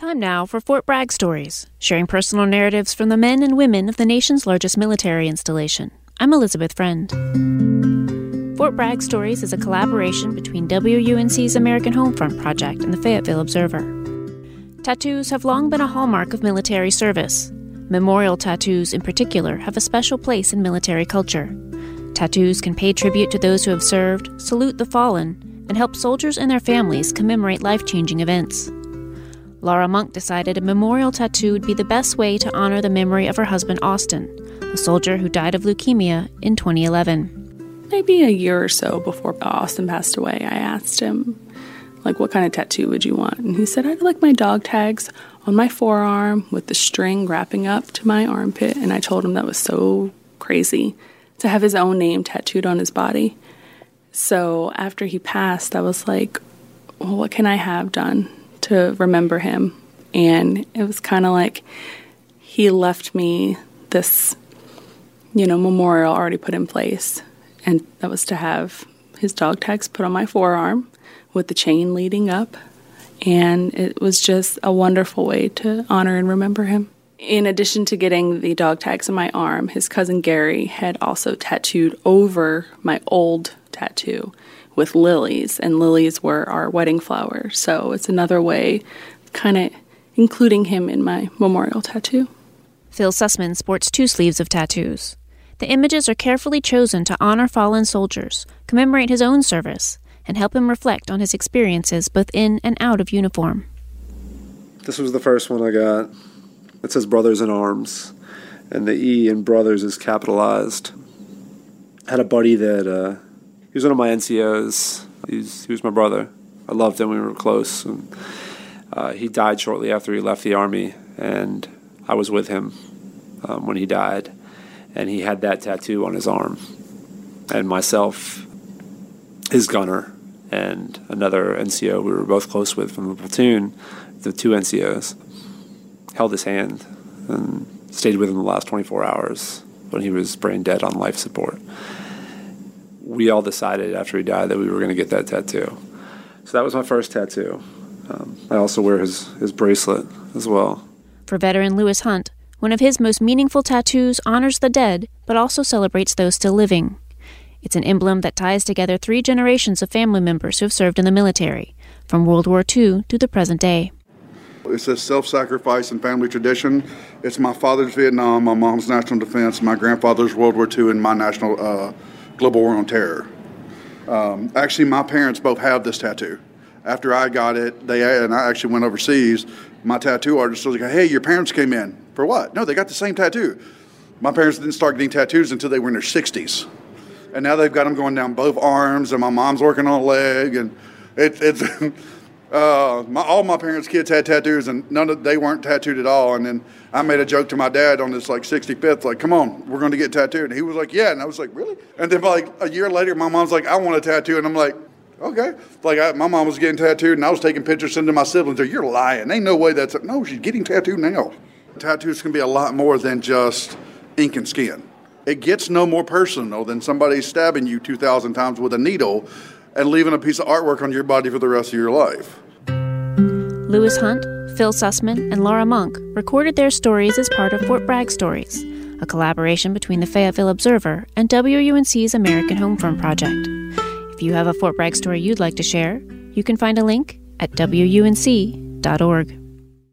Time now for Fort Bragg Stories, sharing personal narratives from the men and women of the nation's largest military installation. I'm Elizabeth Friend. Fort Bragg Stories is a collaboration between WUNC's American Homefront Project and the Fayetteville Observer. Tattoos have long been a hallmark of military service. Memorial tattoos, in particular, have a special place in military culture. Tattoos can pay tribute to those who have served, salute the fallen, and help soldiers and their families commemorate life changing events. Laura Monk decided a memorial tattoo would be the best way to honor the memory of her husband Austin, a soldier who died of leukemia in 2011. Maybe a year or so before Austin passed away, I asked him, like, what kind of tattoo would you want? And he said, I'd like my dog tags on my forearm with the string wrapping up to my armpit. And I told him that was so crazy to have his own name tattooed on his body. So after he passed, I was like, well, what can I have done to remember him. And it was kind of like he left me this, you know, memorial already put in place. And that was to have his dog tags put on my forearm with the chain leading up. And it was just a wonderful way to honor and remember him. In addition to getting the dog tags on my arm, his cousin Gary had also tattooed over my old tattoo with lilies, and lilies were our wedding flowers. So it's another way, kind of including him in my memorial tattoo. Phil Sussman sports two sleeves of tattoos. The images are carefully chosen to honor fallen soldiers, commemorate his own service, and help him reflect on his experiences both in and out of uniform. This was the first one I got. It says Brothers in Arms, and the E in Brothers is capitalized. I had a buddy that uh, he was one of my NCOs. He's, he was my brother. I loved him. We were close. And, uh, he died shortly after he left the army, and I was with him um, when he died. And he had that tattoo on his arm. And myself, his gunner, and another NCO we were both close with from the platoon, the two NCOs, held his hand and stayed with him the last 24 hours when he was brain dead on life support we all decided after he died that we were going to get that tattoo. So that was my first tattoo. Um, I also wear his, his bracelet as well. For veteran Lewis Hunt, one of his most meaningful tattoos honors the dead, but also celebrates those still living. It's an emblem that ties together three generations of family members who have served in the military, from World War II to the present day. It's a self sacrifice and family tradition. It's my father's Vietnam, my mom's national defense, my grandfather's World War II, and my national uh, global war on terror. Um, actually, my parents both have this tattoo. After I got it, they and I actually went overseas. My tattoo artist was like, "Hey, your parents came in for what?" No, they got the same tattoo. My parents didn't start getting tattoos until they were in their 60s, and now they've got them going down both arms, and my mom's working on a leg, and it, it's Uh, my, all my parents' kids had tattoos, and none of they weren't tattooed at all. And then I made a joke to my dad on this like 65th, like, "Come on, we're going to get tattooed." And he was like, "Yeah," and I was like, "Really?" And then like a year later, my mom's like, "I want a tattoo," and I'm like, "Okay." Like I, my mom was getting tattooed, and I was taking pictures, sending my siblings. Like, You're lying. Ain't no way that's a, no. She's getting tattooed now. Tattoos can be a lot more than just ink and skin. It gets no more personal than somebody stabbing you 2,000 times with a needle and leaving a piece of artwork on your body for the rest of your life. Lewis Hunt, Phil Sussman, and Laura Monk recorded their stories as part of Fort Bragg Stories, a collaboration between the Fayetteville Observer and WUNC's American Homefront Project. If you have a Fort Bragg story you'd like to share, you can find a link at WUNC.org.